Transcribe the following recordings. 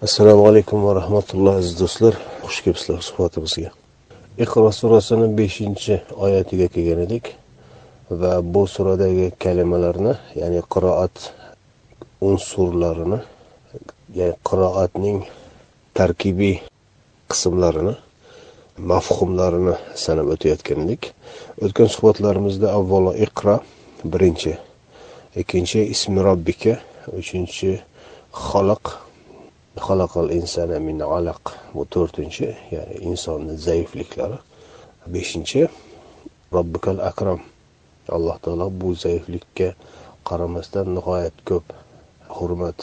assalomu alaykum va rahmatulloh aziz do'stlar. Xush kelibsizlar suhbatimizga. Iqro surasini beshinchi oyatiga kelgan edik va bu suradagi kalimalarni ya'ni qiroat unsurlarini ya'ni qiroatning tarkibiy qismlarini mafhumlarini sanab o'tayotgan edik. O'tgan suhbatlarimizda avvalo iqro birinchi ikkinchi ismi robbika uchinchi xoliq xalaqal insana min alaq. Bu to'rtinchi ya'ni insonni zaifliklari. Beshinchi robbikal akram. Alloh taolo bu zaiflikka qaramasdan nihoyat ko'p hurmat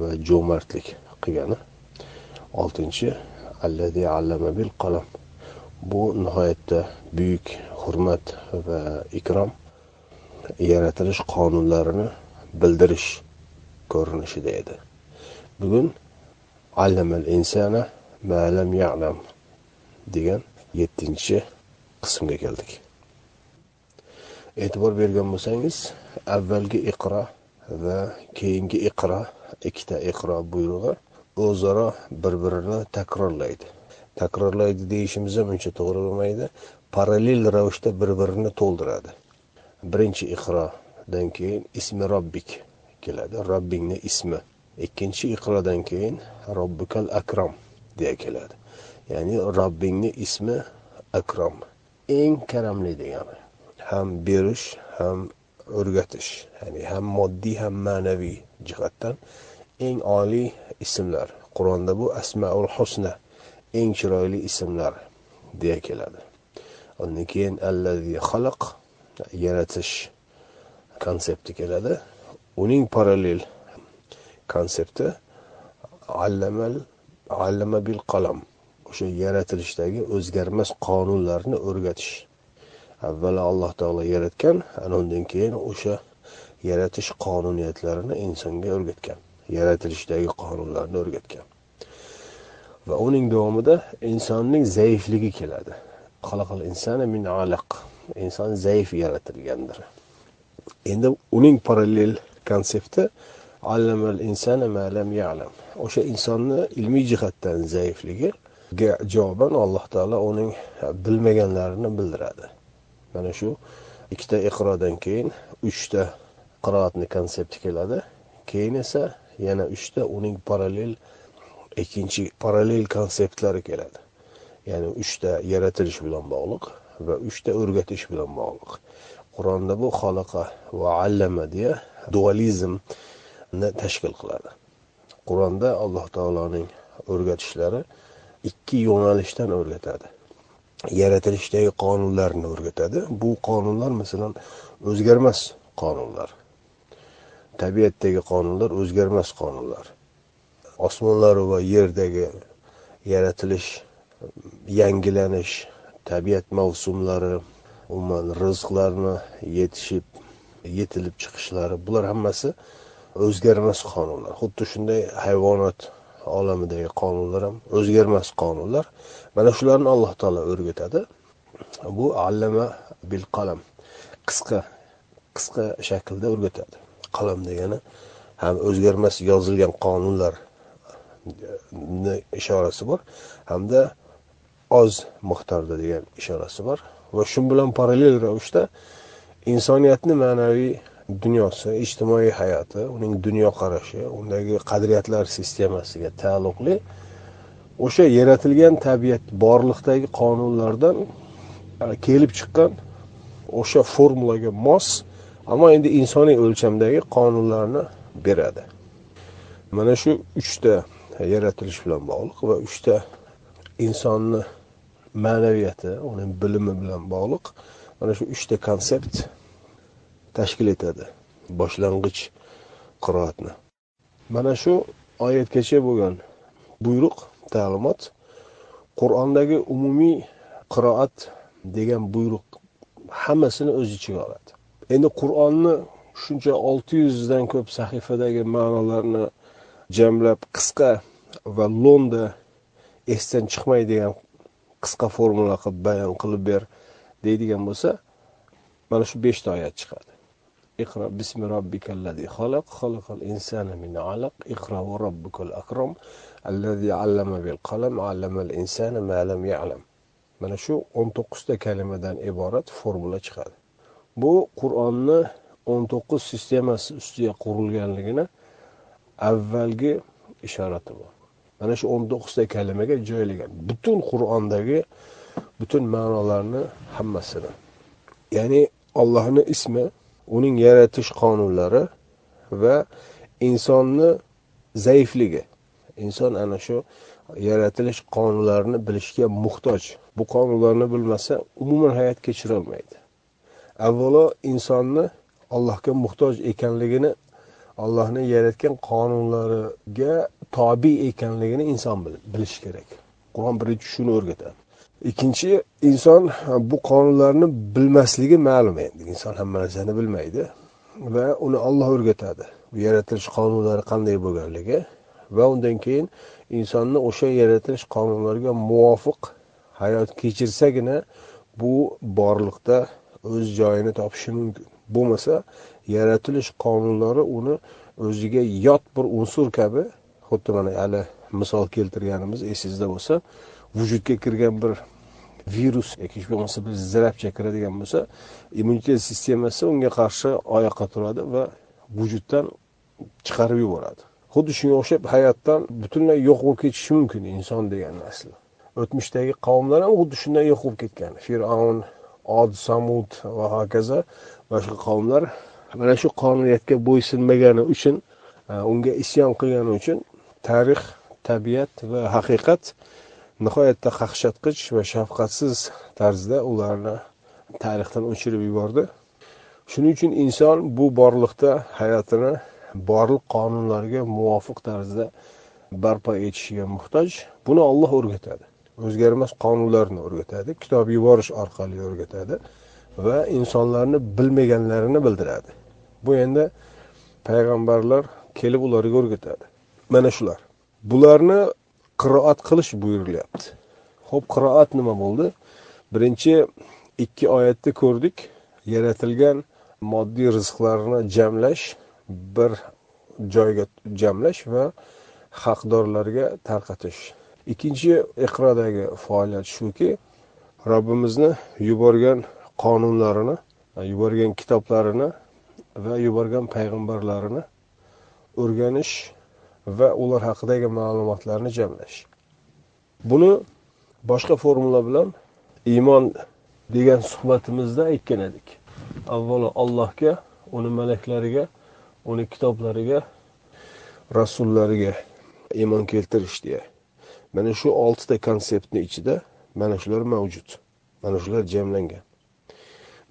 va jo'mardlik qilgani. Oltinchi allazi allama bil qalam. Bu nihoyatda buyuk hurmat va ikrom yaratilish qonunlarini bildirish ko'rinishida edi. Bugun allamal insana ma lam ya'lam degan yettinchi qismga keldik. E'tibor bergan bo'lsangiz avvalgi iqro va keyingi iqro ikkita iqro buyrug'i o'zaro bir birini takrorlaydi. Takrorlaydi deyishimiz ham uncha to'g'ri bo'lmaydi. Parallel ravishda bir birini to'ldiradi. Birinchi iqrodan keyin ismi robbik keladi. Robbingni ismi. Ikkinchi iqrodan keyin robbikal akrom deya keladi. Ya'ni robbingni ismi akrom eng karamli degani. Ham berish ham o'rgatish. Ya'ni ham moddiy ham ma'naviy jihatdan eng oliy ismlar. Qur'onda bu asmaul husna eng chiroyli ismlar deya keladi. Undan keyin allazi xalaq yaratish konsepti keladi. Uning parallel konsepti allamal allama bil qalam. O'sha yaratilishdagi o'zgarmas qonunlarni o'rgatish. Avvalo alloh taolo yaratgan ana undan keyin o'sha yaratish qonuniyatlarini insonga o'rgatgan yaratilishdagi qonunlarni o'rgatgan. Va uning davomida insonning zaifligi keladi. Insana min alaq. Inson zaif yaratilgandir. Endi uning parallel konsepti allamal insana ma lam ya'lam. O'sha insonni ilmiy jihatdan zaifligiga javoban alloh taolo uning bilmaganlarini bildiradi. Mana shu ikkita iqrodan keyin uchta qiroatni konsepti keladi. Keyin esa yana uchta uning parallel ikkinchi parallel konseptlari keladi. Ya'ni uchta yaratilish bilan bog'liq va uchta o'rgatish bilan bog'liq. Qur'onda bu xoliqa va allama deya dualizm tashkil qiladi? Qur'onda alloh taoloning o'rgatishlari ikki yo'nalishdan o'rgatadi. Yaratilishdagi qonunlarni o'rgatadi. Bu qonunlar masalan o'zgarmas qonunlar. Tabiatdagi qonunlar o'zgarmas qonunlar. Osmonlar va yerdagi yaratilish yangilanish tabiat mavsumlari umuman rizqlarni yetishib yetilib chiqishlari bular hammasi o'zgarmas qonunlar. Xuddi shunday hayvonot olamidagi qonunlar ham o'zgarmas qonunlar. Mana shularni alloh taolo o'rgatadi. Bu allama bil qalam qisqa qisqa shaklda o'rgatadi. Qalam degani ham o'zgarmas yozilgan qonunlarni ishorasi bor hamda oz miqdorda degan ishorasi bor. Va shu bilan parallel ravishda insoniyatni ma'naviy dunyosi ijtimoiy hayoti uning dunyoqarashi undagi qadriyatlar sistemasiga taalluqli o'sha yaratilgan tabiat borliqdagi qonunlardan kelib chiqqan o'sha formulaga mos ammo endi insoniy o'lchamdagi qonunlarni beradi. Mana shu uchta yaratilish bilan bog'liq va uchta insonni ma'naviyati uning bilimi bilan bog'liq. Mana shu uchta konsept tashkil etadi. Boshlang'ich qiroatni. Mana shu oyatgacha bo'lgan buyruq ta'limot qur'ondagi umumiy qiroat degan buyruq hammasini o'z ichiga oladi. Endi qur'onni shuncha olti yuzdan ko'p sahifadagi ma'nolarni jamlab qisqa va lo'nda esdan chiqmaydigan qisqa formula qilib bayon qilib ber deydigan bo'lsa mana shu beshta oyat chiqadi. اقرأ بسم ربك الذي خلق خلق الإنسان من علق اقرأ وربك الأكرم الذي علم بالقلم علم الإنسان ما لم يعلم mana shu o'n to'qqizta kalimadan iborat formula chiqadi bu qur'onni o'n to'qqiz sistemasi ustiga qurilganligini avvalgi ishorati bu mana shu o'n to'qqizta kalimaga joylagan butun qur'ondagi butun ma'nolarni hammasini ya'ni ollohni ismi uning yaratish qonunlari va insonni zaifligi. Inson ana shu yaratilish qonunlarini bilishga muhtoj. Bu qonunlarni bilmasa umuman hayot kechirolmaydi. Avvalo insonni allohga muhtoj ekanligini allohni yaratgan qonunlariga tobe ekanligini inson bilishi kerak. Qur'on birinchi shuni o'rgatadi. Ikkinchi inson bu qonunlarni bilmasligi ma'lum endi. Inson hamma narsani bilmaydi va uni olloh o'rgatadi. Bu yaratilish qonunlari qanday bo'lganligi va undan keyin insonni o'sha yaratilish qonunlariga muvofiq hayot kechirsagina bu borliqda o'z joyini topishi mumkin. Bo'lmasa yaratilish qonunlari uni o'ziga yot bir unsur kabi xuddi mana hali misol keltirganimiz esingizda bo'lsa vujudga kirgan bir virus yoki hech bo'lmasa bir zirapcha kiradigan bo'lsa immunitet sistemasi unga qarshi oyoqqa turadi va vujuddan chiqarib yuboradi. Xuddi shunga o'xshab hayotdan butunlay yo'q bo'lib ketishi mumkin inson degan narsa o'tmishdagi qavmlar ham xuddi shunday yo'q bo'lib ketgan fir'avn od samud va hokazo boshqa qavmlar mana shu qonuniyatga bo'ysunmagani uchun e, unga isyon qilgani uchun tarix tabiat va haqiqat nihoyatda qaqshatqich va shafqatsiz tarzda ularni tarixdan o'chirib yubordi. Shuning uchun inson bu borliqda hayotini borliq qonunlariga muvofiq tarzda barpo etishiga muhtoj. Buni olloh o'rgatadi. O'zgarmas qonunlarni o'rgatadi kitob yuborish orqali o'rgatadi va insonlarni bilmaganlarini bildiradi. Bu endi payg'ambarlar kelib ularga o'rgatadi. Mana shular. Bularni qiroat qilish buyurilyapti. Ho'p qiroat nima bo'ldi? Birinchi ikki oyatda ko'rdik yaratilgan moddiy rizqlarni jamlash bir joyga jamlash va haqdorlarga tarqatish. Ikkinchi iqrodagi faoliyat shuki robbimizni yuborgan qonunlarini yuborgan kitoblarini va yuborgan payg'ambarlarini o'rganish va ular haqidagi ma'lumotlarni jamlash. Buni boshqa formula bilan iymon degan suhbatimizda aytgan edik. Avvalo allohga uni malaklariga uni kitoblariga rasullariga iymon keltirish deya. Mana shu oltita konseptni ichida mana shular mavjud. Mana shular jamlangan.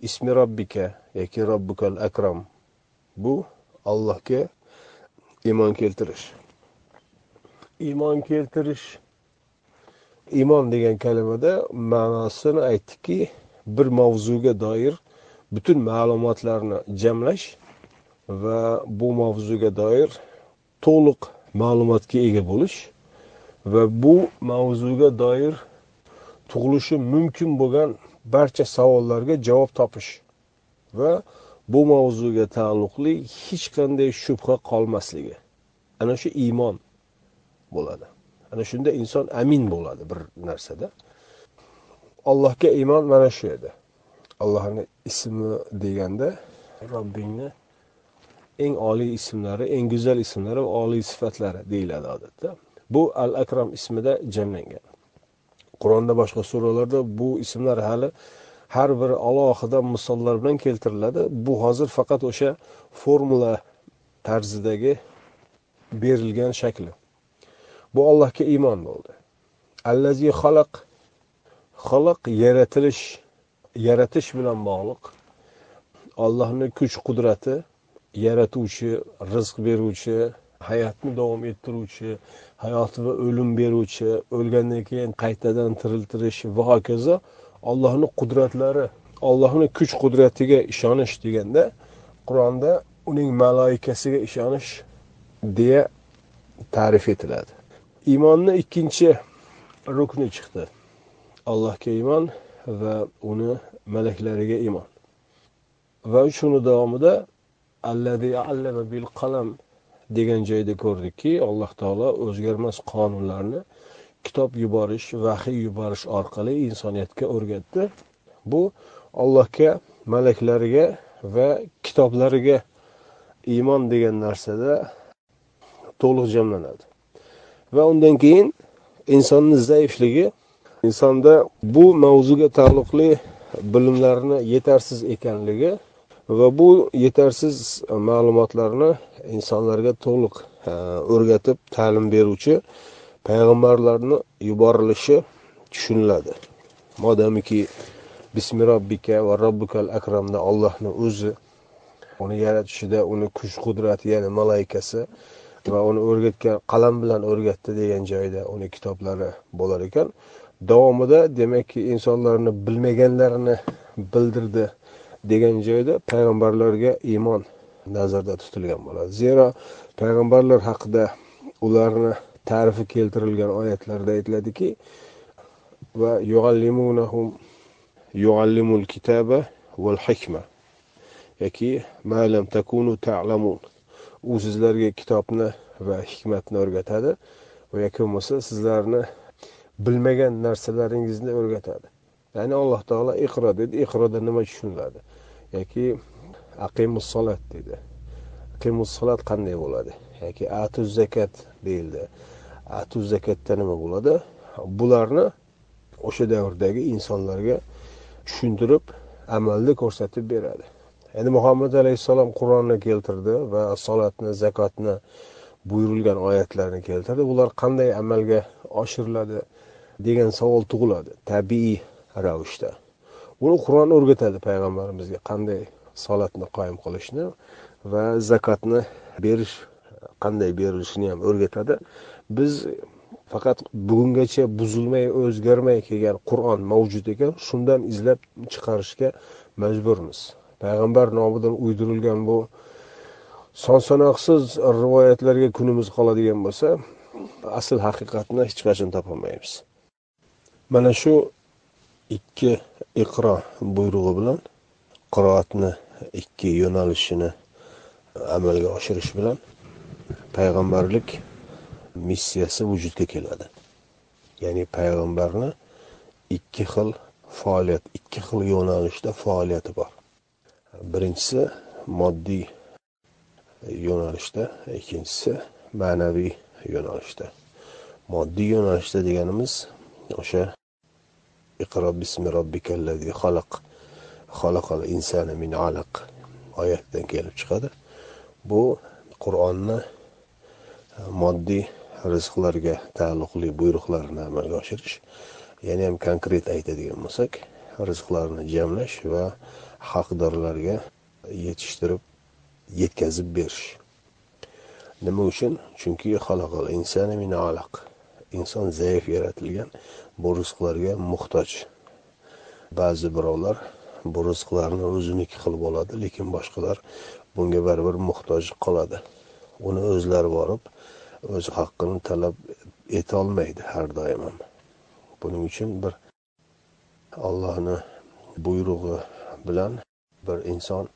Ismi robbika yoki robbikal akram. Bu allohga iymon keltirish. Iymon keltirish iymon degan kalimada ma'nosini aytdikki bir mavzuga doir butun ma'lumotlarni jamlash va bu mavzuga doir to'liq ma'lumotga ega bo'lish va bu mavzuga doir tug'ilishi mumkin bo'lgan barcha savollarga javob topish va bu mavzuga taalluqli hech qanday shubha qolmasligi. Ana shu iymon. Bo'ladi. Ana shunda inson amin bo'ladi bir narsada. Allohga iymon mana shu edi. Allohni ismi deganda robbingni eng oliy ismlari eng go'zal ismlari va oliy sifatlari deyiladi odatda. Bu al akram ismida jamlangan. Qur'onda boshqa suralarda bu ismlar hali har biri alohida misollar bilan keltiriladi. Bu hozir faqat o'sha formula tarzidagi berilgan shakli. Bu allohga iymon bo'ldi. Allazi xalaq xalaq yaratilish yaratish bilan bog'liq. Allohni kuch qudrati yaratuvchi rizq beruvchi hayotni davom ettiruvchi hayot va o'lim beruvchi o'lgandan keyin qaytadan tiriltirish va hokazo allohni qudratlari allohni kuch qudratiga ishonish deganda qur'onda uning maloikasiga ishonish deya ta'rif etiladi. Iymonni ikkinchi rukni chiqdi. Allohga iymon va uni malaklariga iymon. Va shuni davomida allazi allama bil qalam degan joyda ko'rdikki alloh taolo o'zgarmas qonunlarni kitob yuborish vahiy yuborish orqali insoniyatga o'rgatdi. Bu allohga malaklariga va kitoblariga iymon degan narsada to'liq jamlanadi. Va undan keyin insonni zaifligi insonda bu mavzuga taalluqli bilimlarni yetarsiz ekanligi va bu yetarsiz ma'lumotlarni insonlarga to'liq e, o'rgatib ta'lim beruvchi payg'ambarlarni yuborilishi tushuniladi. Modomiki bismi robbika va robbikal akramda ollohni o'zi uni yaratishida uni kuch qudrati ya'ni malaikasi va uni o'rgatgan qalam bilan o'rgatdi degan joyda uni kitoblari bo'lar ekan. Davomida demakki insonlarni bilmaganlarini bildirdi degan joyda payg'ambarlarga iymon nazarda tutilgan bo'ladi. Zero payg'ambarlar haqida ularni ta'rifi keltirilgan oyatlarda aytiladiki va yuallimunahum yuallimul kitaba val hikma yoki malam takunu ta'lamun. U sizlarga kitobni va hikmatni o'rgatadi. Va yoki bo'lmasa sizlarni bilmagan narsalaringizni o'rgatadi. Ya'ni alloh taolo iqro dedi. Iqroda nima tushuniladi? Yoki aqimus solat dedi. Aqimus qanday bo'ladi? Yoki atu zakat deyildi. Atu zakatda nima bo'ladi? Bularni o'sha davrdagi insonlarga tushuntirib amalda ko'rsatib beradi. Endi muhammad alayhissalom qur'onni keltirdi va solatni zakotni buyurilgan oyatlarni keltirdi. Bular qanday amalga oshiriladi degan savol tug'iladi tabiiy ravishda. Buni qur'on o'rgatadi payg'ambarimizga qanday solatni qoyim qilishni va zakotni berish qanday berilishini ham o'rgatadi. Biz faqat bugungacha buzilmay o'zgarmay kelgan qur'on mavjud ekan shundan izlab chiqarishga majburmiz. Payg'ambar nomidan uydirilgan bu son sanoqsiz rivoyatlarga kunimiz qoladigan bo'lsa asl haqiqatni hech qachon topolmaymiz. Mana shu ikki iqro buyrug'i bilan qiroatni ikki yo'nalishini amalga oshirish bilan payg'ambarlik missiyasi vujudga keladi. Ya'ni payg'ambarni ikki xil faoliyat ikki xil yo'nalishda faoliyati bor. Birinchisi moddiy yo'nalishda ikkinchisi ma'naviy yo'nalishda. Moddiy yo'nalishda deganimiz o'sha iqro bismi robbikallazi xalaq xalaqal insana min alaq oyatidan kelib chiqadi. Bu qur'onni moddiy rizqlarga taalluqli buyruqlarni amalga oshirish yana ham konkret aytadigan bo'lsak rizqlarni jamlash va haqdorlarga yetishtirib yetkazib berish. Nima uchun? Chunki inson zaif yaratilgan bu rizqlarga muhtoj. Ba'zi birovlar bu rizqlarni o'ziniki qilib oladi lekin boshqalar bunga baribir muhtoj qoladi uni o'zlari borib o'z haqqini talab etolmaydi har doim ham. Buning uchun bir allohni buyrug'i bilan bir inson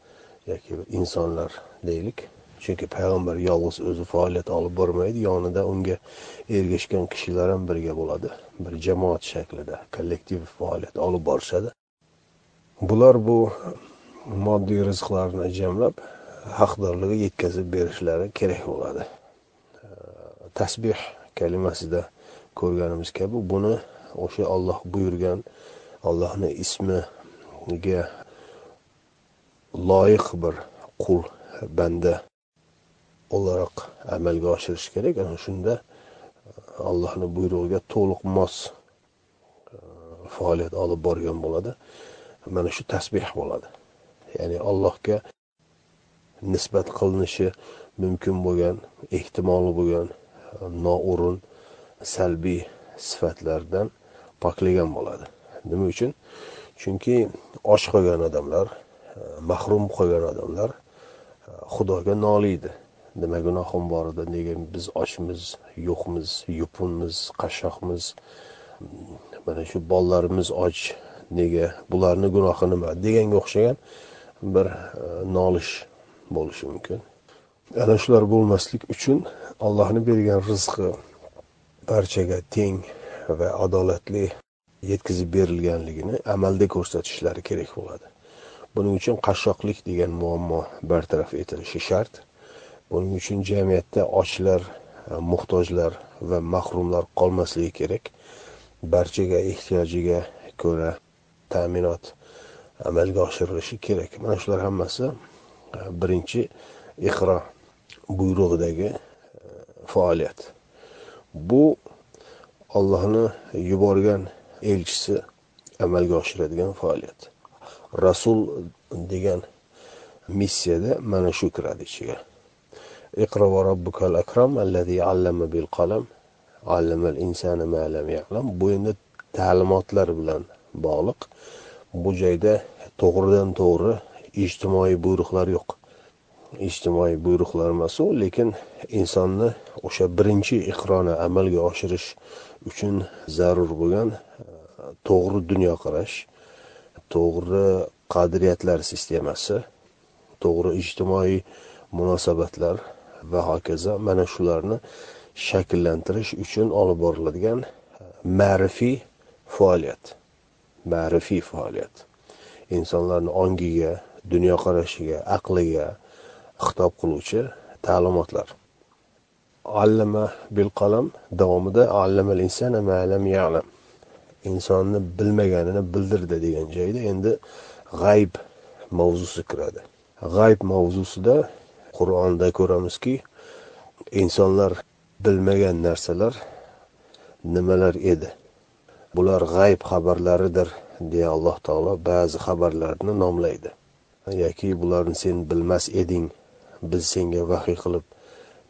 yoki insonlar deylik. Chunki payg'ambar yolg'iz o'zi faoliyat olib bormaydi yonida unga ergashgan kishilar ham birga bo'ladi. Bir jamoat shaklida kollektiv faoliyat olib borishadi. Bular bu moddiy rizqlarni jamlab haqdorlarga yetkazib berishlari kerak bo'ladi. Tasbeh kalimasida ko'rganimiz kabi buni o'sha olloh buyurgan ollohni ismiga loyiq bir qul banda o'laroq amalga oshirish kerak. Ana shunda e, allohni buyrug'iga to'liq mos e, faoliyat olib borgan bo'ladi. Mana shu tasbeh bo'ladi. Ya'ni allohga nisbat qilinishi mumkin bo'lgan ehtimoli bo'lgan e, noo'rin salbiy sifatlardan poklagan bo'ladi. Nima uchun? Chunki och qolgan odamlar mahrum qolgan odamlar e, xudoga noliydi. Nima gunohim bor edi? Nega biz ochmiz yo'qmiz yupunmiz qashshoqmiz? Mana shu bolalarimiz och nega bularni gunohi nima? Deganga o'xshagan bir e, nolish bo'lishi mumkin. Ana shular bo'lmaslik uchun allohni bergan rizqi barchaga teng va adolatli yetkazib berilganligini amalda ko'rsatishlari kerak bo'ladi. Buning uchun qashshoqlik degan muammo bartaraf etilishi shart. Buning uchun jamiyatda ochlar e, muhtojlar va mahrumlar qolmasligi kerak. Barchaga ehtiyojiga ko'ra ta'minot amalga oshirilishi kerak. Mana shular hammasi e, birinchi iqro buyrug'idagi e, faoliyat. Bu ollohni yuborgan elchisi amalga oshiradigan faoliyat. Rasul degan missiyada mana shu kiradi ichiga. Iqro va robbukal akram allazi allama bil qalam. Allamal insana ma lam ya'lam. Bu endi ta'limotlar bilan bog'liq. Bu joyda to'g'ridan to'g'ri ijtimoiy buyruqlar yo'q. Ijtimoiy buyruqlar emas u lekin insonni o'sha birinchi iqroni amalga oshirish uchun zarur bo'lgan to'g'ri dunyoqarash to'g'ri qadriyatlar sistemasi to'g'ri ijtimoiy munosabatlar va hokazo mana shularni shakllantirish uchun olib boriladigan ma'rifiy faoliyat ma'rifiy faoliyat. Insonlarni ongiga dunyoqarashiga aqliga xitob qiluvchi ta'limotlar. Allama bil qalam davomida allamal insana ma lam ya'lam. Insonni bilmaganini bildirdi degan joyda endi g'ayb mavzusi kiradi. G'ayb mavzusida qur'onda ko'ramizki insonlar bilmagan narsalar nimalar edi? Bular g'ayb xabarlaridir deya alloh taolo ba'zi xabarlarni nomlaydi. Yoki bularni sen bilmas eding biz senga vahiy qilib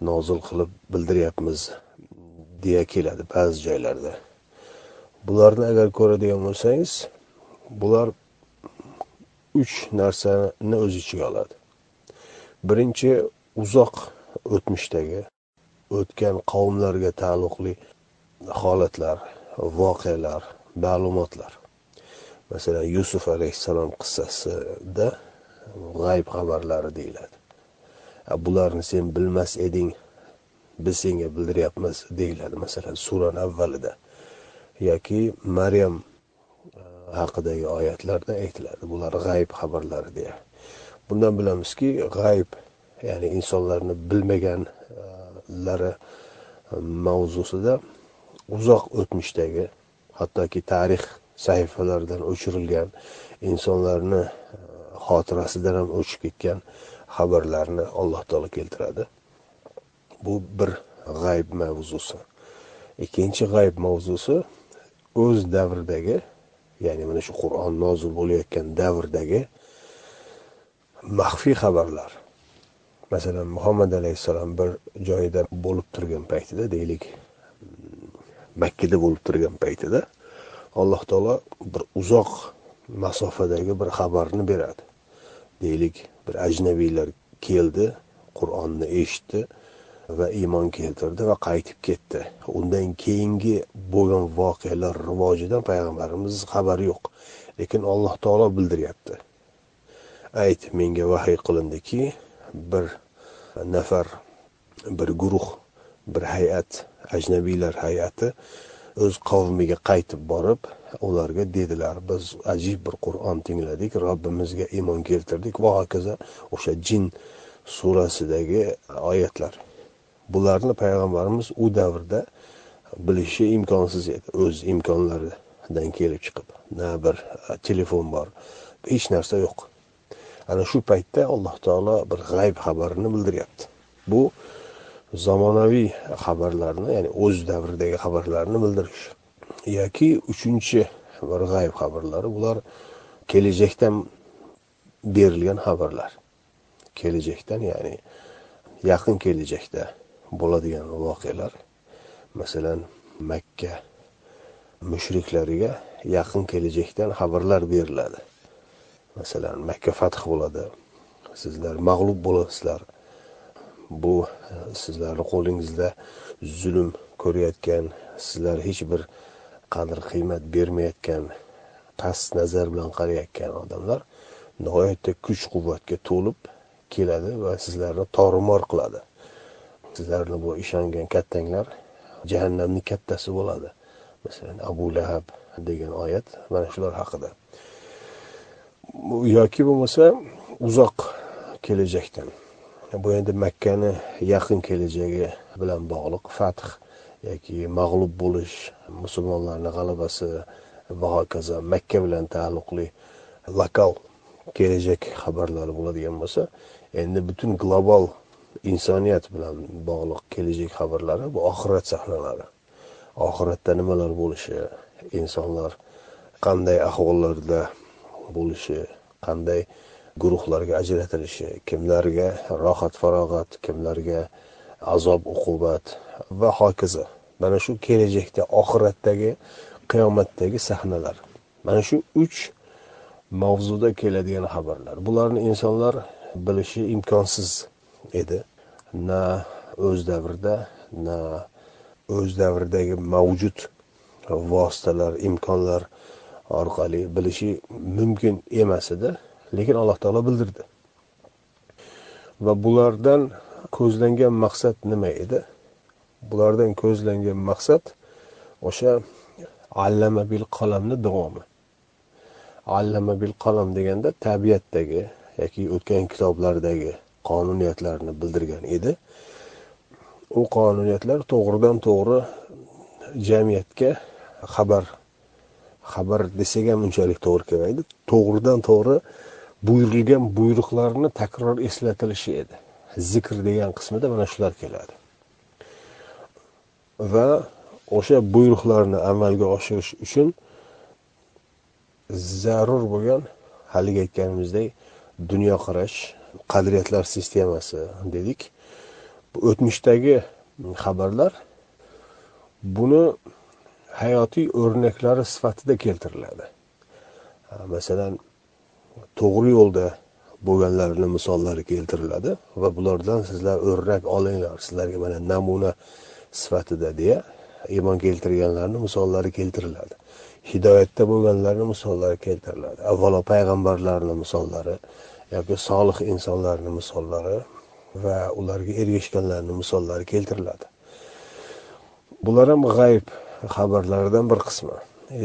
nozil qilib bildiryapmiz deya keladi ba'zi joylarda. Bularni agar ko'radigan bo'lsangiz bular uch narsani o'z ichiga oladi. Birinchi uzoq o'tmishdagi o'tgan qavmlarga taalluqli holatlar voqealar ma'lumotlar. Masalan yusuf alayhissalom qissasida g'ayb xabarlari deyiladi. Bularni sen bilmas eding biz senga bildiryapmiz deyiladi masalan surani avvalida. Yoki maryam e, haqidagi oyatlarda aytiladi. Bular g'ayb xabarlari deya. Bundan bilamizki g'ayb ya'ni insonlarni bilmaganlari e, mavzusida uzoq o'tmishdagi hattoki tarix sahifalaridan o'chirilgan insonlarni e, xotirasidan ham o'chib ketgan xabarlarni alloh taolo keltiradi. Bu bir g'ayb mavzusi. Ikkinchi g'ayb mavzusi o'z davridagi ya'ni mana shu qur'on nozil bo'layotgan davrdagi maxfiy xabarlar. Masalan muhammad alayhissalom bir joyda bo'lib turgan paytida deylik makkada bo'lib turgan paytida alloh taolo bir uzoq masofadagi bir xabarni beradi. Deylik bir ajnabiylar keldi qur'onni eshitdi. Va iymon keltirdi va qaytib ketdi. Undan keyingi bo'lgan voqealar rivojidan payg'ambarimiz xabari yo'q lekin alloh taolo bildiryapti. Ayt menga vahiy qilindiki bir nafar bir guruh bir hay'at ajnabiylar hay'ati o'z qavmiga qaytib borib ularga dedilar biz ajib bir qur'on tingladik robbimizga iymon keltirdik va hokazo o'sha jin surasidagi oyatlar. Bularni payg'ambarimiz u davrda bilishi imkonsiz edi. O'z imkonlaridan kelib chiqib na bir telefon bor hech narsa yo'q. Ana shu paytda alloh taolo bir g'ayb xabarini bildiryapti. Bu zamonaviy xabarlarni ya'ni o'z davridagi xabarlarni bildirish yoki uchinchi bir g'ayb xabarlari. Bular kelajakdan berilgan xabarlar. Kelajakdan ya'ni yaqin kelajakda bo'ladigan voqealar. Masalan makka mushriklariga yaqin kelajakdan xabarlar beriladi. Masalan makka fath bo'ladi. Sizlar mag'lub bo'lasizlar. Bu sizlarni qo'lingizda zulm ko'rayotgan sizlar hech bir qadr qiymat bermayotgan past nazar bilan qarayotgan odamlar nihoyatda kuch quvvatga to'lib keladi va sizlarni tormor qiladi. Sizlarni bu ishongan kattanglar? Jahannamni kattasi bo'ladi. Masalan abu lahab degan oyat mana shular haqida. Yoki bo'lmasa uzoq kelajakdan. Bu endi makkani yaqin kelajagi bilan bog'liq fath yoki mag'lub bo'lish musulmonlarni g'alabasi va hokazo makka bilan taalluqli lokal kelajak xabarlari bo'ladigan bo'lsa endi butun global insoniyat bilan bog'liq kelajak xabarlari bu oxirat sahnalari oxiratda nimalar bo'lishi insonlar qanday ahvollarda bo'lishi qanday guruhlarga ajratilishi kimlarga rohat farog'at kimlarga azob uqubat va hokazo. Mana shu kelajakda oxiratdagi qiyomatdagi sahnalar. Mana shu uch mavzuda keladigan xabarlar. Bularni insonlar bilishi imkonsiz. Edi. Na o'z davrida na o'z davridagi mavjud vositalar imkonlar orqali bilishi mumkin emas edi lekin alloh taolo bildirdi. Va bulardan ko'zlangan maqsad nima edi? Bulardan ko'zlangan maqsad o'sha allama bil qalamni davomi. Allama bil qalam deganda tabiatdagi yoki o'tgan kitoblardagi qonuniyatlarni bildirgan edi. U qonuniyatlar to'g'ridan to'g'ri jamiyatga xabar xabar desak ham unchalik to'g'ri kelmaydi. To'g'ridan to'g'ri buyurilgan buyruqlarni takror eslatilishi edi. Zikr degan qismida mana shular keladi. Va o'sha buyruqlarni amalga oshirish uchun zarur bo'lgan haligi aytganimizdek dunyoqarash qadriyatlar sistemasi dedik. O'tmishdagi xabarlar buni hayotiy o'rnaklari sifatida keltiriladi. Masalan to'g'ri yo'lda bo'lganlarni misollari keltiriladi va bulardan sizlar o'rnak olinglar sizlarga mana namuna sifatida deya iymon keltirganlarni misollari keltiriladi. Hidoyatda bo'lganlarni misollari keltiriladi. Avvalo payg'ambarlarni misollari yoki solih insonlarni misollari va ularga ergashganlarni misollari keltiriladi. Bular ham g'ayb xabarlaridan bir qismi.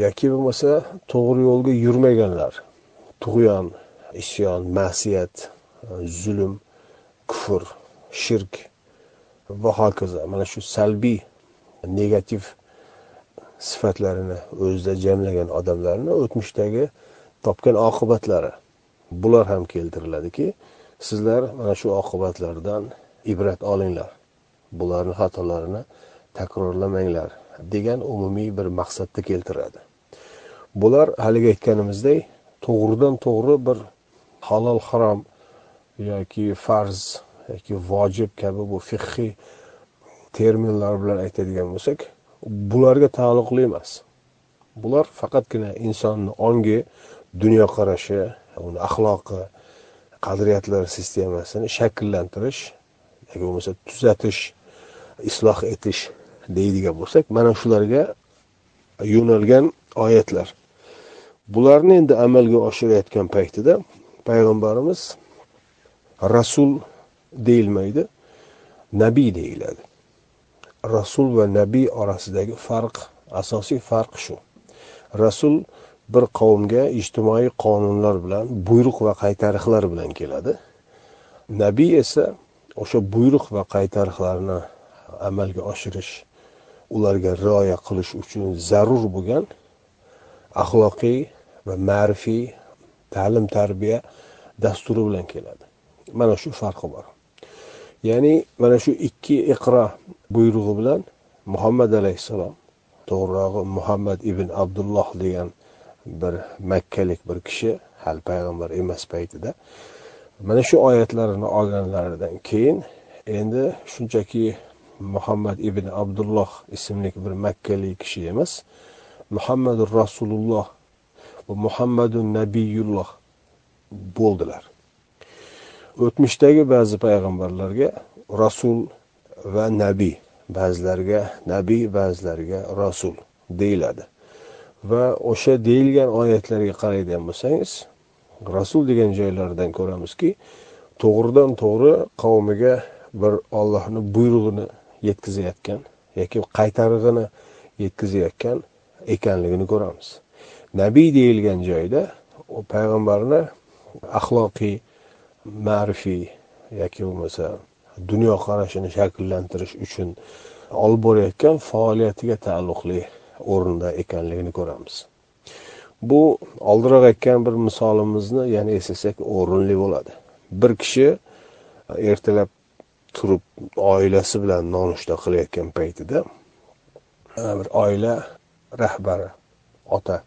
Yoki bo'lmasa to'g'ri yo'lga yurmaganlar. Tug'yon isyon ma'siyat zulm kufr shirk va hokazo. Mana shu salbiy negativ sifatlarini o'zida jamlagan odamlarni o'tmishdagi topgan oqibatlari. Bular ham keltiriladiki sizlar mana shu oqibatlardan ibrat olinglar. Bularni xatolarini takrorlamanglar degan umumiy bir maqsadda keltiradi. Bular haligi aytganimizdek to'g'ridan to'g'ri bir halol harom yoki farz yoki vojib kabi bu fiqhiy terminlar bilan aytadigan bo'lsak bularga taalluqli emas. Bular faqatgina insonni ongi dunyoqarashi uni axloqi qadriyatlar sistemasini shakllantirish yoki bo'lmasa tuzatish isloh etish deydigan bo'lsak mana shularga yo'nalgan oyatlar. Bularni endi amalga oshirayotgan paytida payg'ambarimiz rasul deyilmaydi nabiy deyiladi. Rasul va nabiy orasidagi farq asosiy farq shu. Rasul bir qavmga ijtimoiy qonunlar bilan buyruq va qaytariqlar bilan keladi. Nabiy esa o'sha buyruq va qaytariqlarni amalga oshirish ularga rioya qilish uchun zarur bo'lgan axloqiy va ma'rifiy ta'lim tarbiya dasturi bilan keladi. Mana shu farqi bor. Ya'ni mana shu ikki iqro buyrug'i bilan muhammad alayhissalom to'g'rirog'i muhammad ibn abdulloh degan bir makkalik bir kishi hali payg'ambar emas paytida. Mana shu oyatlarni olganlaridan keyin endi shunchaki muhammad ibn abdulloh ismli bir makkalik kishi emas muhammadu rasululloh va muhammadu nabiyulloh bo'ldilar. O'tmishdagi ba'zi payg'ambarlarga rasul va nabiy ba'zilarga nabiy ba'zilarga rasul deyiladi. Va o'sha deyilgan oyatlarga qaraydigan bo'lsangiz rasul degan joylardan ko'ramizki to'g'ridan to'g'ri qavmiga bir ollohni buyrug'ini yetkazayotgan yoki qaytarig'ini yetkazayotgan ekanligini ko'ramiz. Nabiy deyilgan joyda u payg'ambarni axloqiy ma'rifiy yoki bo'lmasa dunyoqarashini shakllantirish uchun olib borayotgan faoliyatiga taalluqli o'rinda ekanligini ko'ramiz. Bu oldinroq aytgan bir misolimizni yana eslasak o'rinli bo'ladi. Bir kishi e, ertalab turib oilasi bilan nonushta qilayotgan paytida e, bir oila rahbari ota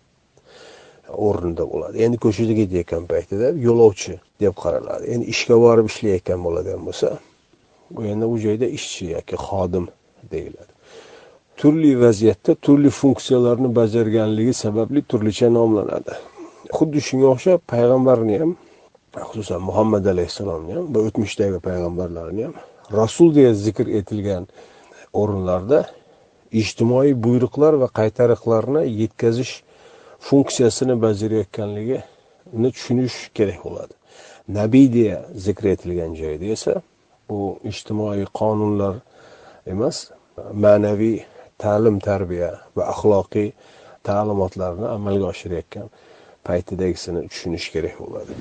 o'rnida bo'ladi. Endi ko'chada ketayotgan paytida yo'lovchi deb qaraladi. Endi ishga borib ishlayotgan bo'ladigan bo'lsa bu endi u joyda ishchi yoki xodim deyiladi. Turli vaziyatda turli funksiyalarni bajarganligi sababli turlicha nomlanadi. Xuddi shunga o'xshab payg'ambarni ham xususan muhammad alayhissalomni ham va o'tmishdagi payg'ambarlarni ham rasul deya zikr etilgan o'rinlarda ijtimoiy buyruqlar va qaytariqlarni yetkazish funksiyasini bajarayotganligini tushunish kerak bo'ladi. Nabiy deya zikr etilgan joyda esa bu ijtimoiy qonunlar emas ma'naviy ta'lim tarbiya va axloqiy ta'limotlarni amalga oshirayotgan paytidagisini tushunish kerak bo'ladi.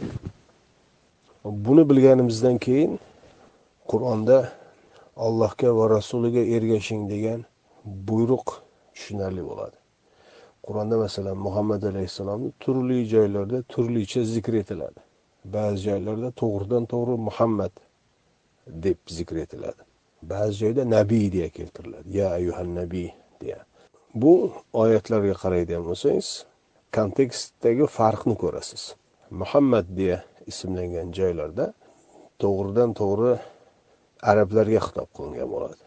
Buni bilganimizdan keyin qur'onda allohga va rasuliga ergashing degan buyruq tushunarli bo'ladi. Qur'onda masalan muhammad alayhissalomni turli joylarda turlicha zikr etiladi. Ba'zi joylarda to'g'ridan to'g'ri muhammad deb zikr etiladi. Ba'zi joyda nabiy deya keltiriladi. Ya ayuhan nabiy deya. Bu oyatlarga qaraydigan bo'lsangiz kontekstdagi farqni ko'rasiz. Muhammad deya ismlangan joylarda to'g'ridan to'g'ri arablarga xitob qilingan bo'ladi.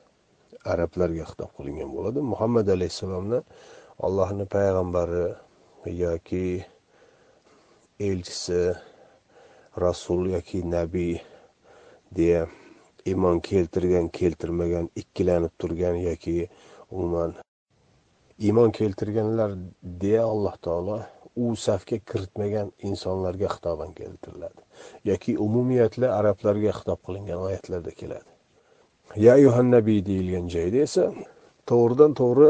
Arablarga xitob qilingan bo'ladi. Muhammad alayhissalomni allohni payg'ambari yoki elchisi rasul yoki nabiy deya iymon keltirgan keltirmagan ikkilanib turgan yoki umuman iymon keltirganlar deya alloh taolo u safga kiritmagan insonlarga xitoban keltiriladi yoki umumiyatla arablarga xitob qilingan oyatlarda keladi. Ya yuhan nabiy deyilgan joyda esa to'g'ridan to'g'ri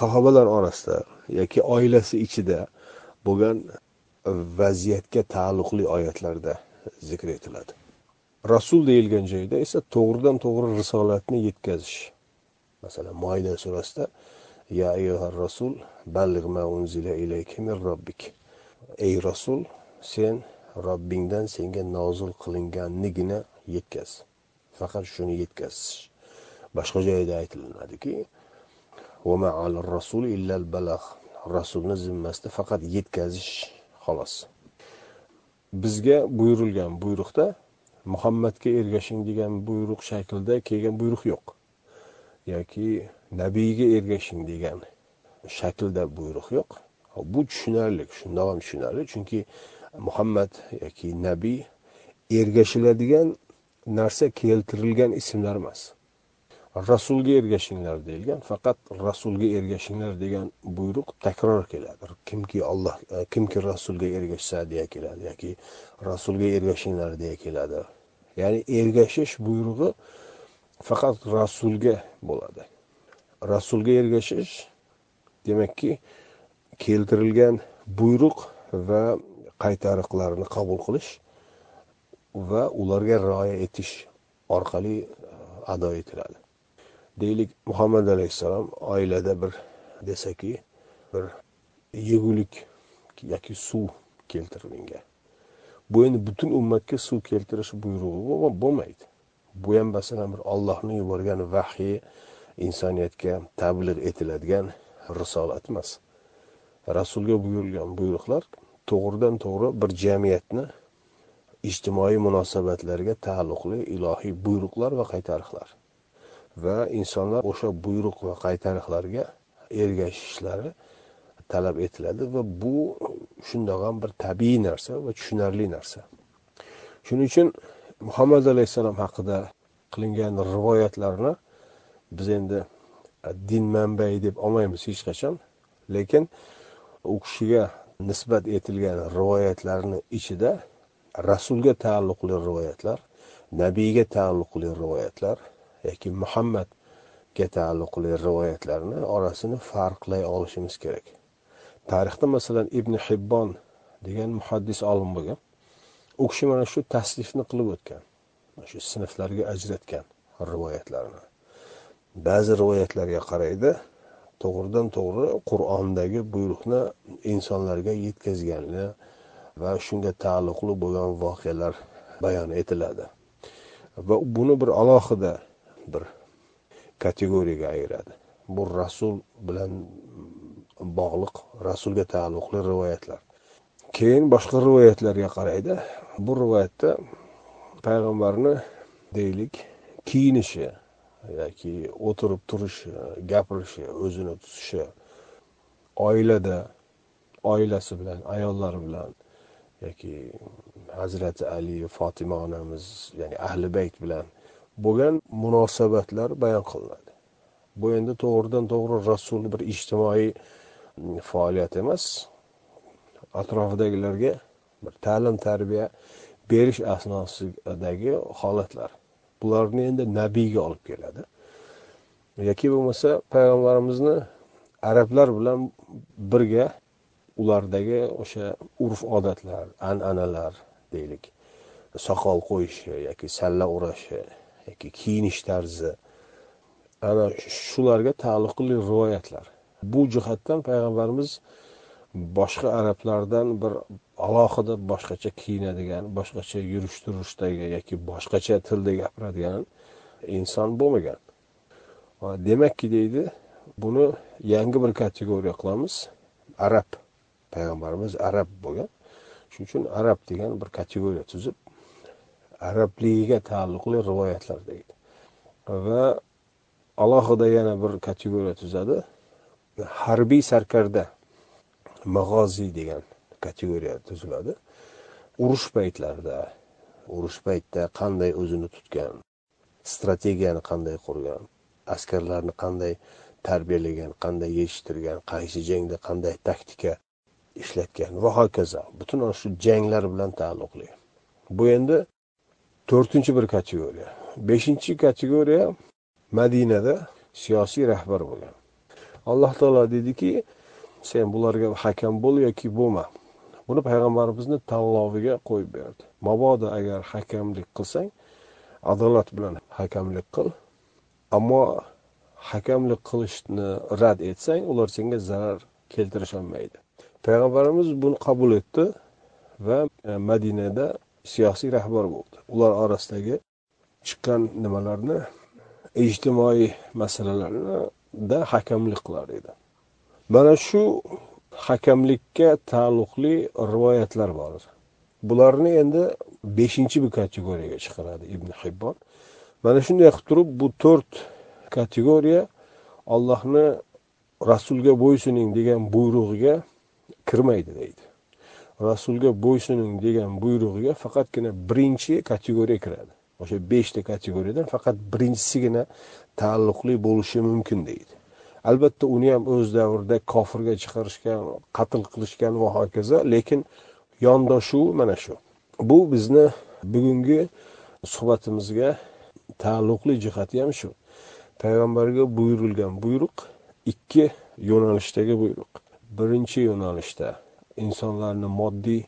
sahobalar orasida yoki oilasi ichida bo'lgan vaziyatga taalluqli oyatlarda zikr etiladi. Rasul deyilgan joyda esa to'g'ridan to'g'ri risolatni yetkazish. Masalan moyda surasida ya ayyuhar rasul balligh ma unzila ilayka min robbik ey rasul sen robbingdan senga nozil qilinganligini yetkaz. Faqat shuni yetkazish boshqa joyda aytilinadiki rasulni zimmasida faqat yetkazish xolos. Bizga buyurilgan buyruqda muhammadga ergashing degan buyruq shaklida kelgan buyruq yo'q. Yoki nabiyga ergashing degan shaklda buyruq yo'q. Bu tushunarli shundoq ham tushunarli. Chunki muhammad yoki nabiy ergashiladigan narsa keltirilgan ismlar emas. Rasulga ergashinglar deyilgan faqat rasulga ergashinglar degan buyruq takror keladi. Kimki alloh e, kimki rasulga ergashsa deya keladi yoki rasulga ergashinglar deya keladi. Ya'ni ergashish buyrug'i faqat rasulga bo'ladi. Rasulga ergashish demakki keltirilgan buyruq va qaytariqlarni qabul qilish va ularga rioya etish orqali e, ado etiladi. Deylik muhammad alayhissalom oilada bir desaki bir yegulik yoki suv keltirilgan bu endi butun ummatga suv keltirish buyrug'i bo'lmaydi. Bu ham masalan bir ollohni yuborgan vahiy insoniyatga tabliğ etiladigan risolat emas. Rasulga buyurilgan buyruqlar to'g'ridan to'g'ri bir jamiyatni ijtimoiy munosabatlarga taalluqli ilohiy buyruqlar va qaytariqlar. Va insonlar o'sha buyruq va qaytariqlarga ergashishlari talab etiladi va bu shundoq ham bir tabiiy narsa va tushunarli narsa. Shuning uchun muhammad alayhissalom haqida qilingan rivoyatlarni biz endi din manbai deb olmaymiz hech qachon lekin u kishiga nisbat etilgan rivoyatlarni ichida rasulga taalluqli rivoyatlar nabiyga taalluqli rivoyatlar yoki muhammadga taalluqli rivoyatlarni orasini farqlay olishimiz kerak. Tarixda masalan ibn hibbon degan muhaddis olim bo'lgan u kishi mana shu tasnifni qilib o'tgan mana shu sinflarga ajratgan rivoyatlarni. Ba'zi rivoyatlarga qaraydi to'g'ridan to'g'ri qur'ondagi buyruqni insonlarga yetkazganini va shunga taalluqli bo'lgan voqealar bayon etiladi. Va buni bir alohida bir kategoriyaga ayiradi. Bu rasul bilan bog'liq rasulga taalluqli rivoyatlar. Keyin boshqa rivoyatlarga qaraydi. Bu rivoyatda payg'ambarni deylik kiyinishi yoki o'tirib turishi gapirishi o'zini tutishi oilada oilasi bilan ayollari bilan yoki hazrati ali fotima onamiz ya'ni ahli bayt bilan bo'lgan munosabatlar bayon qilinadi. Bu endi to'g'ridan to'g'ri rasulni bir ijtimoiy mm, faoliyat emas. Atrofidagilarga bir ta'lim tarbiya berish asnosidagi holatlar. Bularni endi nabiyga olib keladi. Yoki bo'lmasa payg'ambarimizni arablar bilan birga ulardagi o'sha urf odatlar an'analar deylik. Soqol qo'yishi yoki salla urashi yoki kiyinish tarzi. Ana shularga taalluqli rivoyatlar. Bu jihatdan payg'ambarimiz boshqa arablardan bir alohida boshqacha kiyinadigan boshqacha yurish turishdagi yoki boshqacha tilda gapiradigan inson bo'lmagan. Demakki deydi buni yangi bir kategoriya qilamiz. Arab. Payg'ambarimiz arab bo'lgan. Shuning uchun arab degan bir kategoriya tuzib arabligiga taalluqli rivoyatlar deydi. Va alohida yana bir kategoriya tuzadi. Harbiy sarkarda mag'oziy degan kategoriya tuziladi. Urush paytlarida urush paytida qanday o'zini tutgan strategiyani qanday qurgan askarlarni qanday tarbiyalagan qanday yetishtirgan qaysi jangda qanday taktika ishlatgan va hokazo. Butun ana shu janglar bilan taalluqli. Bu endi to'rtinchi bir kategoriya. Beshinchi kategoriya madinada siyosiy rahbar bo'lgan. Alloh taolo deydiki sen bularga hakam bo'l yoki bo'lma. Buni payg'ambarimizni tanloviga qo'yib berdi. Mabodo agar hakamlik qilsang adolat bilan hakamlik qil. Ammo hakamlik qilishni rad etsang ular senga zarar keltirisholmaydi. Payg'ambarimiz buni qabul etdi va madinada siyosiy rahbar bo'ldi. Ular orasidagi chiqqan nimalarni ijtimoiy masalalarda hakamlik qilar edi. Mana shu hakamlikka taalluqli rivoyatlar bor bularni endi beshinchi bir kategoriyaga chiqaradi ibn hibbon. Mana shunday qilib turib bu to'rt kategoriya ollohni rasulga bo'ysuning degan buyrug'iga kirmaydi deydi. Rasulga bo'ysuning degan buyrug'iga faqatgina birinchi kategoriya kiradi. O'sha beshta kategoriyadan faqat birinchisigina taalluqli bo'lishi mumkin deydi. Albatta uni ham o'z davrida kofirga chiqarishgan qatl qilishgan va hokazo lekin yondoshuvi mana shu. Bu bizni bugungi suhbatimizga taalluqli jihati ham shu. Payg'ambarga buyurilgan buyruq ikki yo'nalishdagi buyruq. Birinchi yo'nalishda insonlarni moddiy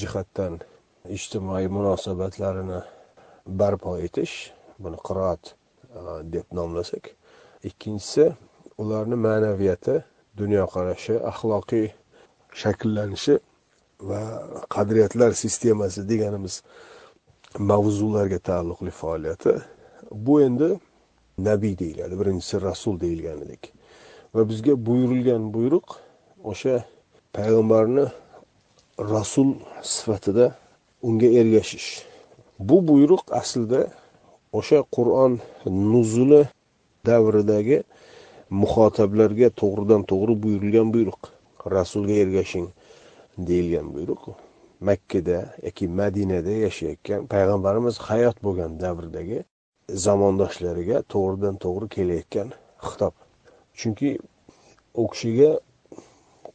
jihatdan ijtimoiy munosabatlarini barpo etish buni qiroat e, deb nomlasak. Ikkinchisi ularni ma'naviyati dunyoqarashi axloqiy shakllanishi va qadriyatlar sistemasi deganimiz mavzularga taalluqli faoliyati. Bu endi nabiy deyiladi birinchisi rasul deyilganidek. Va bizga buyurilgan buyruq o'sha payg'ambarni rasul sifatida unga ergashish. Bu buyruq aslida o'sha qur'on nuzuli davridagi muxotablarga to'g'ridan to'g'ri buyurilgan buyruq. Rasulga ergashing deyilgan buyruq. Makkada yoki madinada yashayotgan payg'ambarimiz hayot bo'lgan davrdagi zamondoshlariga to'g'ridan to'g'ri kelayotgan xitob. Chunki u kishiga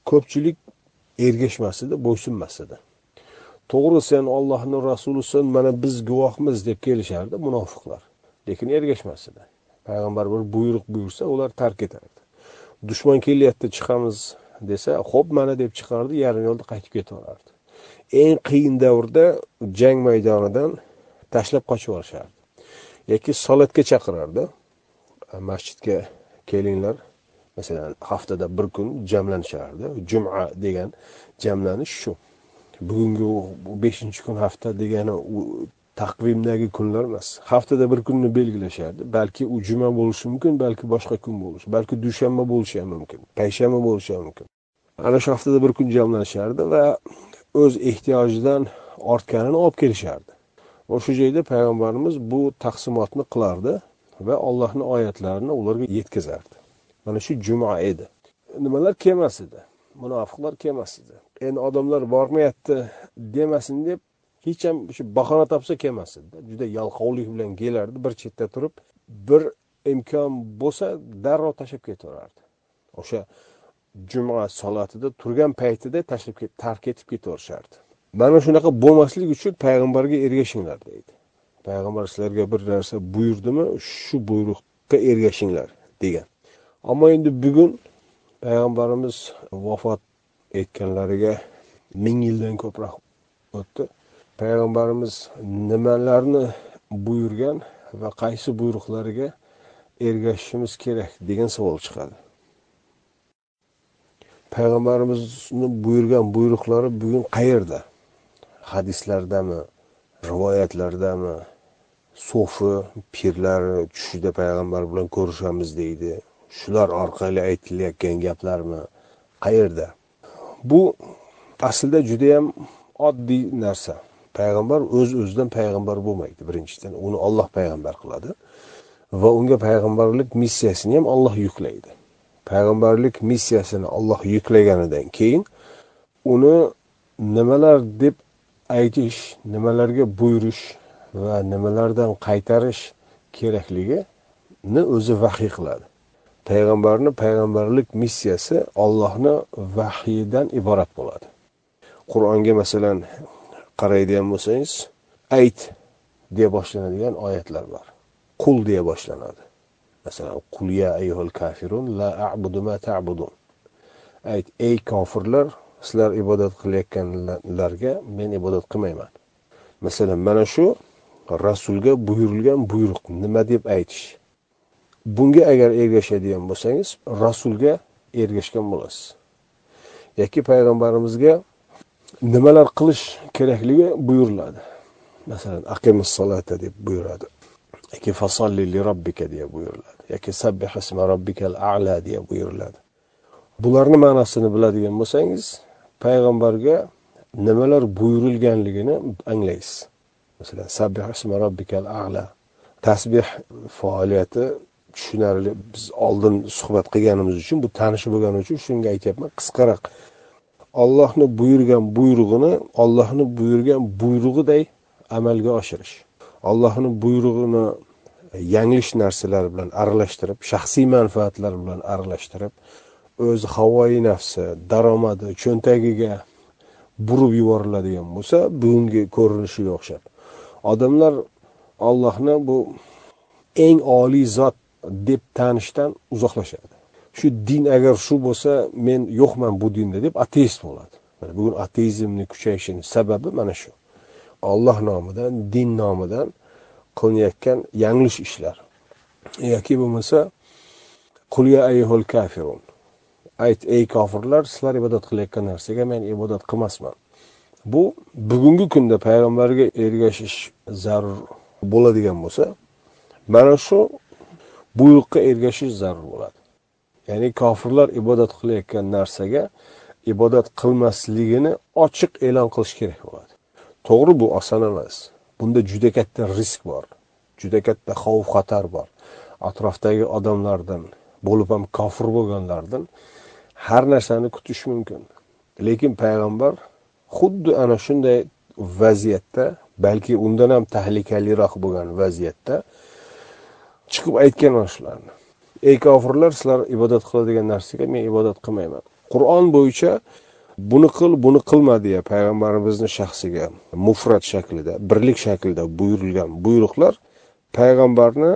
ko'pchilik ergashmasdi bo'ysunmasdi to'g'ri sen ollohni rasulisan mana biz guvohmiz deb kelishardi munofiqlar. Lekin ergashmasdi payg'ambar bir buyruq buyursa ular tark etardi. Dushman kelyapti chiqamiz desa ho'p mana deb chiqardi yarim yo'lda qaytib ketaverardi. Eng qiyin davrda jang maydonidan tashlab qochib yuborishardi yoki solatga chaqirardi. Masjidga kelinglar. Masalan haftada bir kun jamlanishardi. Juma degan jamlanish shu. Bugungi beshinchi kun hafta degani u taqvimdagi kunlar emas. Haftada bir kunni belgilashardi. Balki u juma bo'lishi mumkin balki boshqa kun bo'lishi balki dushanba bo'lishi ham mumkin payshanba bo'lishi ham mumkin. Ana shu haftada bir kun jamlanishardi va o'z ehtiyojidan ortganini olib kelishardi. O'sha joyda payg'ambarimiz bu taqsimotni qilardi va allohni oyatlarini ularga yetkazardi. Mana shu juma edi. Nimalar kelmas edi? Munofiqlar kelmas edi. Endi odamlar bormayapti demasin deb hech ham shu bahona topsa kelmas edi. Juda yalqovlik bilan kelardi. Bir chetda turib bir imkon bo'lsa darrov tashlab ketaverardi. O'sha juma solatida turgan paytida tashlab tark etib ketaverishardi. Mana shunaqa bo'lmaslik uchun payg'ambarga ergashinglar deydi. Payg'ambar sizlarga bir narsa buyurdimi? Shu buyruqqa ergashinglar degan. Ammo endi bugun payg'ambarimiz vafot etganlariga ming yildan ko'proq o'tdi. Payg'ambarimiz nimalarni buyurgan va qaysi buyruqlariga ergashishimiz kerak degan savol chiqadi. Payg'ambarimizni buyurgan buyruqlari bugun qayerda? Hadislardami rivoyatlardami? So'fi pirlari tushida payg'ambar bilan ko'rishamiz deydi. Shular orqali aytilayotgan gaplarmi? Qayerda? Bu aslida judayam oddiy narsa. Payg'ambar o'z öz o'zidan payg'ambar bo'lmaydi birinchidan. Uni olloh payg'ambar qiladi va unga payg'ambarlik missiyasini ham olloh yuklaydi. Payg'ambarlik missiyasini olloh yuklaganidan keyin uni nimalar deb aytish nimalarga buyurish va nimalardan qaytarish kerakligini o'zi vahiy qiladi. Payg'ambarni payg'ambarlik missiyasi ollohni vahiydan iborat bo'ladi. Qur'onga masalan qaraydigan bo'lsangiz ayt deya boshlanadigan oyatlar bor. Qul deya boshlanadi. Masalan qul ya ayyuhal kafirun la a'budu ma ta'budun. Ayt ey kofirlar sizlar ibodat qilayotganlarga men ibodat qilmayman. Masalan mana shu rasulga buyurilgan buyruq nima deb aytish? Bunga agar ergashadigan bo'lsangiz rasulga ergashgan bo'lasiz. Yoki payg'ambarimizga nimalar qilish kerakligi buyuriladi. Masalan aqimus solata deb buyuradi. Yoki fasolli li robbika deya buyuriladi. Yoki sabbih isma robbikal a'la deya buyuriladi. Bularni ma'nosini biladigan bo'lsangiz payg'ambarga nimalar buyurilganligini anglaysiz. Masalan sabbih isma robbikal a'la tasbeh faoliyati tushunarli biz oldin suhbat qilganimiz uchun bu tanish bo'lgani uchun shunga aytyapman. Qisqaroq ollohni buyurgan buyrug'ini ollohni buyurgan buyrug'iday amalga oshirish. Ollohni buyrug'ini yanglish narsalar bilan aralashtirib shaxsiy manfaatlar bilan aralashtirib o'z havoyi nafsi daromadi cho'ntagiga burib yuboriladigan bo'lsa bugungi ko'rinishiga o'xshab. Odamlar ollohni bu eng oliy zot deb tanishdan uzoqlashadi. Shu din agar shu bo'lsa men yo'qman bu dinda deb ateist bo'ladi. Mana bugun ateizmni kuchayishini sababi mana shu. Olloh nomidan din nomidan qilinayotgan yanglish ishlar. Yoki bo'lmasa qulya ayyuhul kafirun ayt ey kofirlar sizlar ibodat qilayotgan narsaga men ibodat qilmasman bu bugungi kunda payg'ambarga ergashish zarur bo'ladigan bo'lsa mana shu buyruqqa ergashish zarur bo'ladi. Ya'ni kofirlar ibodat qilayotgan narsaga ibodat qilmasligini ochiq e'lon qilish kerak bo'ladi. To'g'ri bu oson emas. Bunda juda katta risk bor. Juda katta xavf xatar bor. Atrofdagi odamlardan bo'lib ham kofir bo'lganlardan har narsani kutish mumkin. Lekin payg'ambar xuddi ana shunday vaziyatda balki undan ham tahlikaliroq bo'lgan vaziyatda chiqib aytgan mana shularni ey kofirlar sizlar ibodat qiladigan narsaga men ibodat qilmayman. Qur'on bo'yicha buni qil buni qilma deya payg'ambarimizni shaxsiga mufrat shaklida birlik shaklida buyurilgan buyruqlar payg'ambarni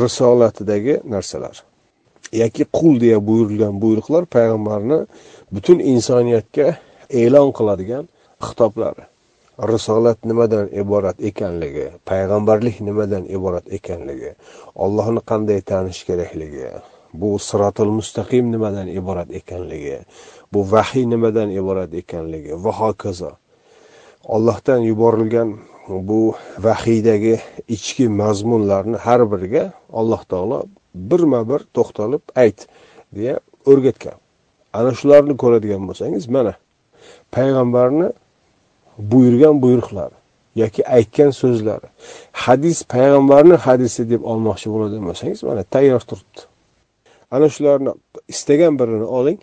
risolatidagi narsalar. Yoki qul deya buyurilgan buyruqlar payg'ambarni butun insoniyatga e'lon qiladigan xitoblari. Risolat nimadan iborat ekanligi payg'ambarlik nimadan iborat ekanligi ollohni qanday tanish kerakligi bu sirotil mustaqim nimadan iborat ekanligi bu vahiy nimadan iborat ekanligi va hokazo. Ollohdan yuborilgan bu vahiydagi ichki mazmunlarni har biriga alloh taolo birma bir to'xtalib ayt deya o'rgatgan. Ana shularni ko'radigan bo'lsangiz mana payg'ambarni buyurgan buyruqlari yoki aytgan so'zlari hadis payg'ambarni hadisi deb olmoqchi bo'ladigan bo'lsangiz mana tayyor turibdi. Ana shularni istagan birini oling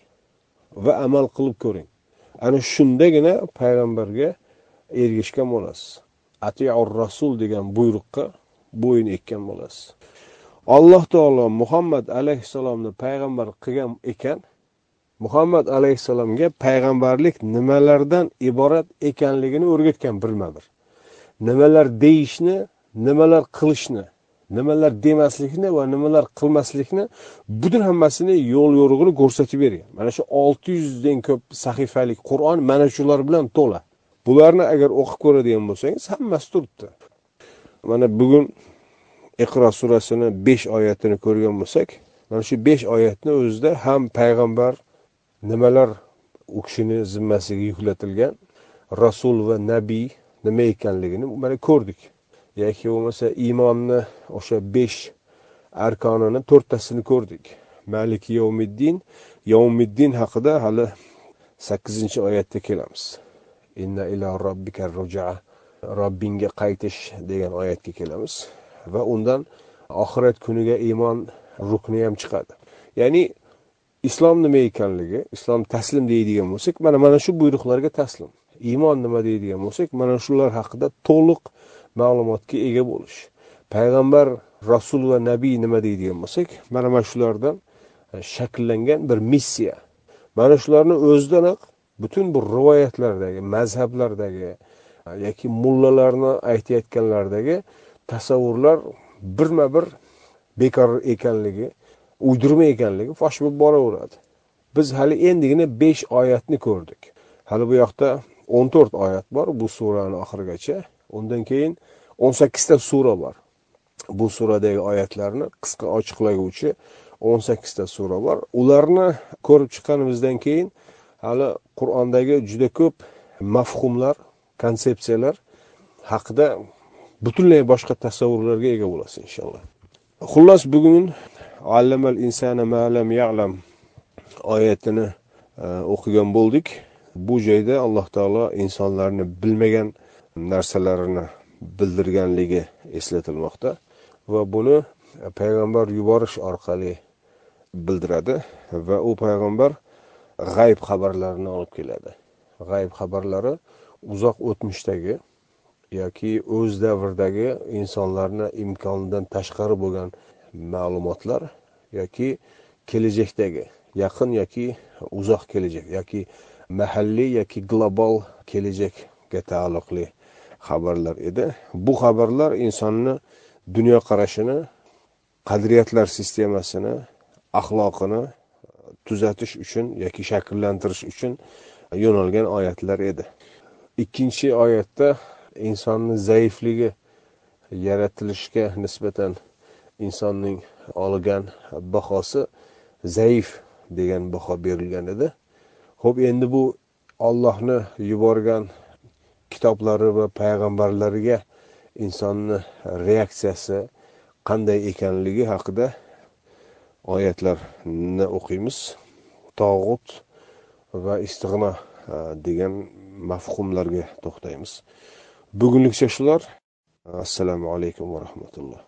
va amal qilib ko'ring. Ana shundagina payg'ambarga ergashgan bo'lasiz. Atiur rasul degan buyruqqa bo'yin ekkan bo'lasiz. Alloh taolo muhammad alayhissalomni payg'ambar qilgan ekan muhammad alayhissalomga payg'ambarlik nimalardan iborat ekanligini o'rgatgan birma bir nimalar deyishni nimalar qilishni nimalar demaslikni va nimalar qilmaslikni butun hammasini yo'l yo'rig'ini ko'rsatib bergan. Mana shu olti yuzdan ko'p sahifalik qur'on mana shular bilan to'la. Bularni agar o'qib ko'radigan bo'lsangiz hammasi turibdi. Mana bugun iqro surasini besh oyatini ko'rgan bo'lsak mana shu besh oyatni o'zida ham payg'ambar nimalar u kishini zimmasiga yuklatilgan? Rasul va nabiy nima ekanligini mana ko'rdik. Yoki bo'lmasa iymonni o'sha besh arkonini to'rttasini ko'rdik. Maliki yovmiddin yovmiddin haqida hali sakkizinchi oyatda kelamiz. Inna ila robbika rujaa robbingga qaytish degan oyatga kelamiz. Va undan oxirat kuniga iymon rukni ham chiqadi. Ya'ni islom nima ekanligi islom taslim deydigan bo'lsak mana mana shu buyruqlarga taslim. Iymon nima deydigan bo'lsak mana shular haqida to'liq ma'lumotga ega bo'lish. Payg'ambar rasul va nabiy nima deydigan bo'lsak mana mana shulardan e, shakllangan bir missiya. Mana shularni o'zidanoq butun bu rivoyatlardagi mazhablardagi e, yoki mullalarni aytayotganlaridagi tasavvurlar birma bir bekor ekanligi uydirma ekanligi fosh bo'lib boraveradi. Biz hali endigina besh oyatni ko'rdik. Hali bu yoqda o'n to'rt oyat bor bu surani oxirigacha. Undan keyin o'n sakkizta sura bor. Bu suradagi oyatlarni qisqa ochiqlaguvchi o'n sakkizta sura bor. Ularni ko'rib chiqqanimizdan keyin hali qur'ondagi juda ko'p mafhumlar konsepsiyalar haqida butunlay boshqa tasavvurlarga ega bo'lasiz inshaalloh. Xullas bugun allamal insana malam ya'lam oyatini e, o'qigan bo'ldik. Bu joyda alloh taolo insonlarni bilmagan narsalarini bildirganligi eslatilmoqda va buni payg'ambar yuborish orqali bildiradi va u payg'ambar g'ayb xabarlarini olib keladi. G'ayb xabarlari uzoq o'tmishdagi yoki o'z davridagi insonlarni imkonidan tashqari bo'lgan ma'lumotlar yoki kelajakdagi yaqin yoki uzoq kelajak yoki mahalliy yoki global kelajakka taalluqli xabarlar edi. Bu xabarlar insonni dunyoqarashini qadriyatlar sistemasini axloqini tuzatish uchun yoki shakllantirish uchun yo'nalgan oyatlar edi. Ikkinchi oyatda insonni zaifligi yaratilishga nisbatan insonning olgan bahosi zaif degan baho berilgan edi. Ho'p endi bu ollohni yuborgan kitoblari va payg'ambarlariga insonni reaksiyasi qanday ekanligi haqida oyatlarni o'qiymiz. Tog'ut va istig'no e, degan mafhumlarga to'xtaymiz. Bugunlikcha shular. Assalomu alaykum va rahmatulloh.